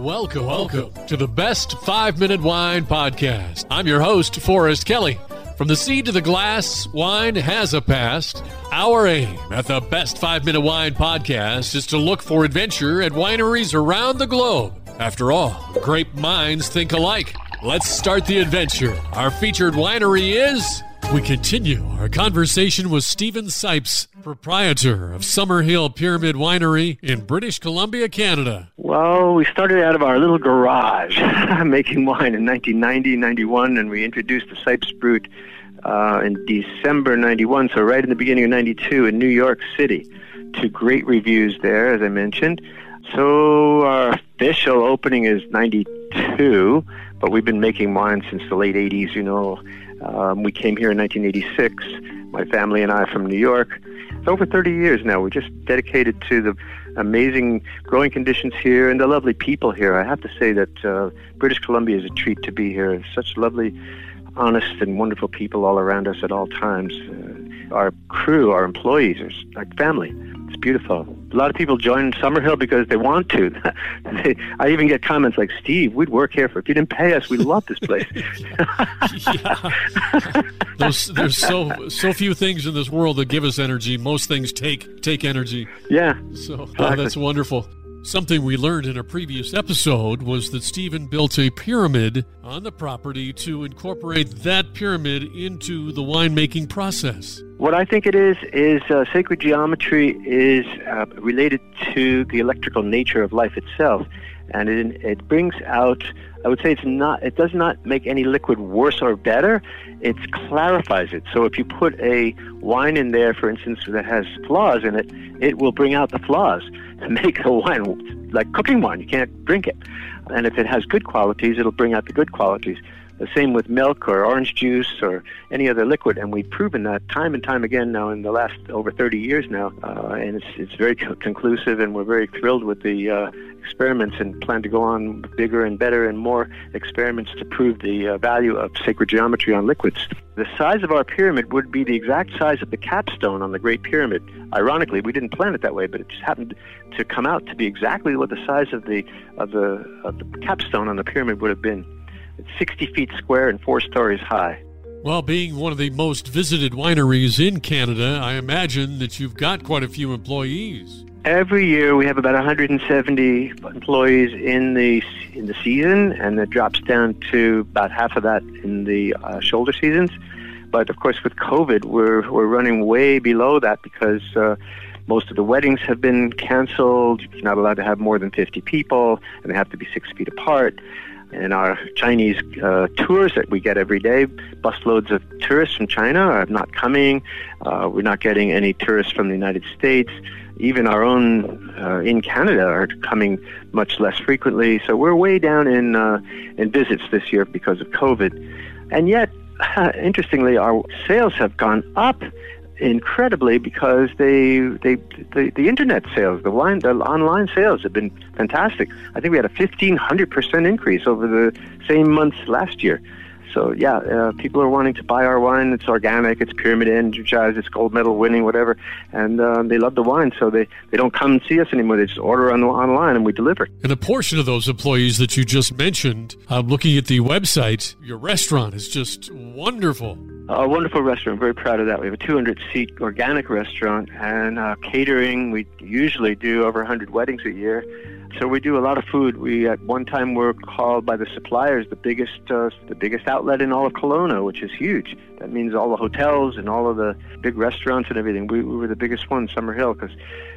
Welcome, welcome to the Best Five Minute Wine Podcast. I'm your host, Forrest Kelly. From the seed to the glass, wine has a past. Our aim at the Best Five Minute Wine Podcast is to look for adventure at wineries around the globe. After all, great minds think alike. Let's start the adventure. Our featured winery is. We continue our conversation with Stephen Cipes, proprietor of Summerhill Pyramid Winery in British Columbia, Canada. Well, we started out of our little garage making wine in 1990, 91, and we introduced the Cipes Brut uh, in December 91, so right in the beginning of 92 in New York City. To great reviews there, as I mentioned. So our official opening is 92, but we've been making wine since the late 80s, you know. Um, we came here in 1986, my family and I from New York. It's over 30 years now. We're just dedicated to the amazing growing conditions here and the lovely people here. I have to say that uh, British Columbia is a treat to be here. Such lovely, honest, and wonderful people all around us at all times. Uh, our crew, our employees, are like family. Beautiful. A lot of people join Summerhill because they want to. they, I even get comments like, "Steve, we'd work here for if you didn't pay us. We love this place." yeah. There's, there's so so few things in this world that give us energy. Most things take take energy. Yeah. So oh, that's wonderful. Something we learned in a previous episode was that Stephen built a pyramid on the property to incorporate that pyramid into the winemaking process. What I think it is is uh, sacred geometry is uh, related to the electrical nature of life itself, and it, it brings out. I would say it's not. It does not make any liquid worse or better. It clarifies it. So if you put a wine in there, for instance, that has flaws in it, it will bring out the flaws and make the wine like cooking wine. You can't drink it. And if it has good qualities, it'll bring out the good qualities. The same with milk or orange juice or any other liquid, and we've proven that time and time again now in the last over 30 years now, uh, and it's it's very co- conclusive, and we're very thrilled with the uh, experiments and plan to go on bigger and better and more experiments to prove the uh, value of sacred geometry on liquids. The size of our pyramid would be the exact size of the capstone on the Great Pyramid. Ironically, we didn't plan it that way, but it just happened to come out to be exactly what the size of the of the of the capstone on the pyramid would have been. It's 60 feet square and four stories high. Well, being one of the most visited wineries in Canada, I imagine that you've got quite a few employees. Every year we have about 170 employees in the in the season, and it drops down to about half of that in the uh, shoulder seasons. But of course, with COVID, we're we're running way below that because uh, most of the weddings have been canceled. You're not allowed to have more than 50 people, and they have to be six feet apart and our Chinese uh, tours that we get every day, busloads of tourists from China are not coming. Uh, we're not getting any tourists from the United States. Even our own uh, in Canada are coming much less frequently. So we're way down in uh, in visits this year because of COVID. And yet, interestingly, our sales have gone up incredibly because they they the, the internet sales, the line the online sales have been fantastic. I think we had a fifteen hundred percent increase over the same months last year. So yeah, uh, people are wanting to buy our wine. It's organic, it's pyramid energized, it's gold medal winning, whatever, and uh, they love the wine. So they, they don't come and see us anymore. They just order on the, online and we deliver. And a portion of those employees that you just mentioned, uh, looking at the website, your restaurant is just wonderful. A wonderful restaurant. Very proud of that. We have a 200 seat organic restaurant and uh, catering. We usually do over 100 weddings a year so we do a lot of food. We at one time were called by the suppliers the biggest uh, the biggest outlet in all of Kelowna, which is huge. That means all the hotels and all of the big restaurants and everything. We, we were the biggest one, Summerhill, because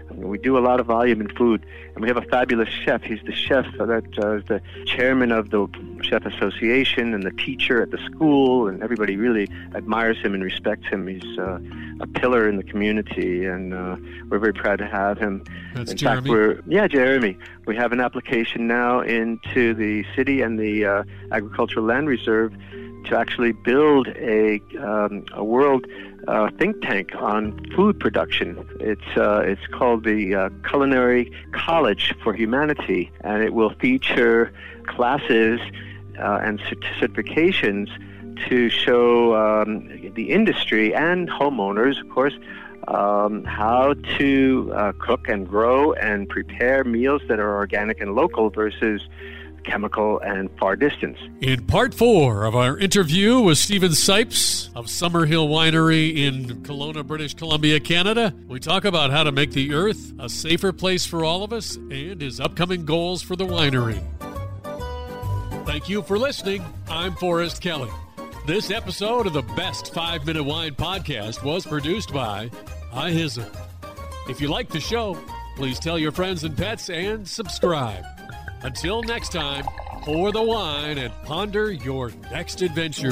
I mean, we do a lot of volume in food, and we have a fabulous chef. He's the chef that uh, is the chairman of the chef association and the teacher at the school, and everybody really admires him and respects him. He's uh, a pillar in the community, and uh, we're very proud to have him. That's in Jeremy. fact, we're yeah, Jeremy. We have an application now into the city and the uh, agricultural land reserve to actually build a, um, a world uh, think tank on food production. It's, uh, it's called the uh, Culinary College for Humanity, and it will feature classes uh, and certifications to show um, the industry and homeowners, of course, um, how to uh, cook and grow and prepare meals that are organic and local versus chemical and far distance. In part four of our interview with Stephen Cipes of Summerhill Winery in Kelowna, British Columbia, Canada, we talk about how to make the earth a safer place for all of us and his upcoming goals for the winery. Thank you for listening. I'm Forrest Kelly. This episode of the Best 5 Minute Wine Podcast was produced by iHizzle. If you like the show, please tell your friends and pets and subscribe. Until next time, pour the wine and ponder your next adventure.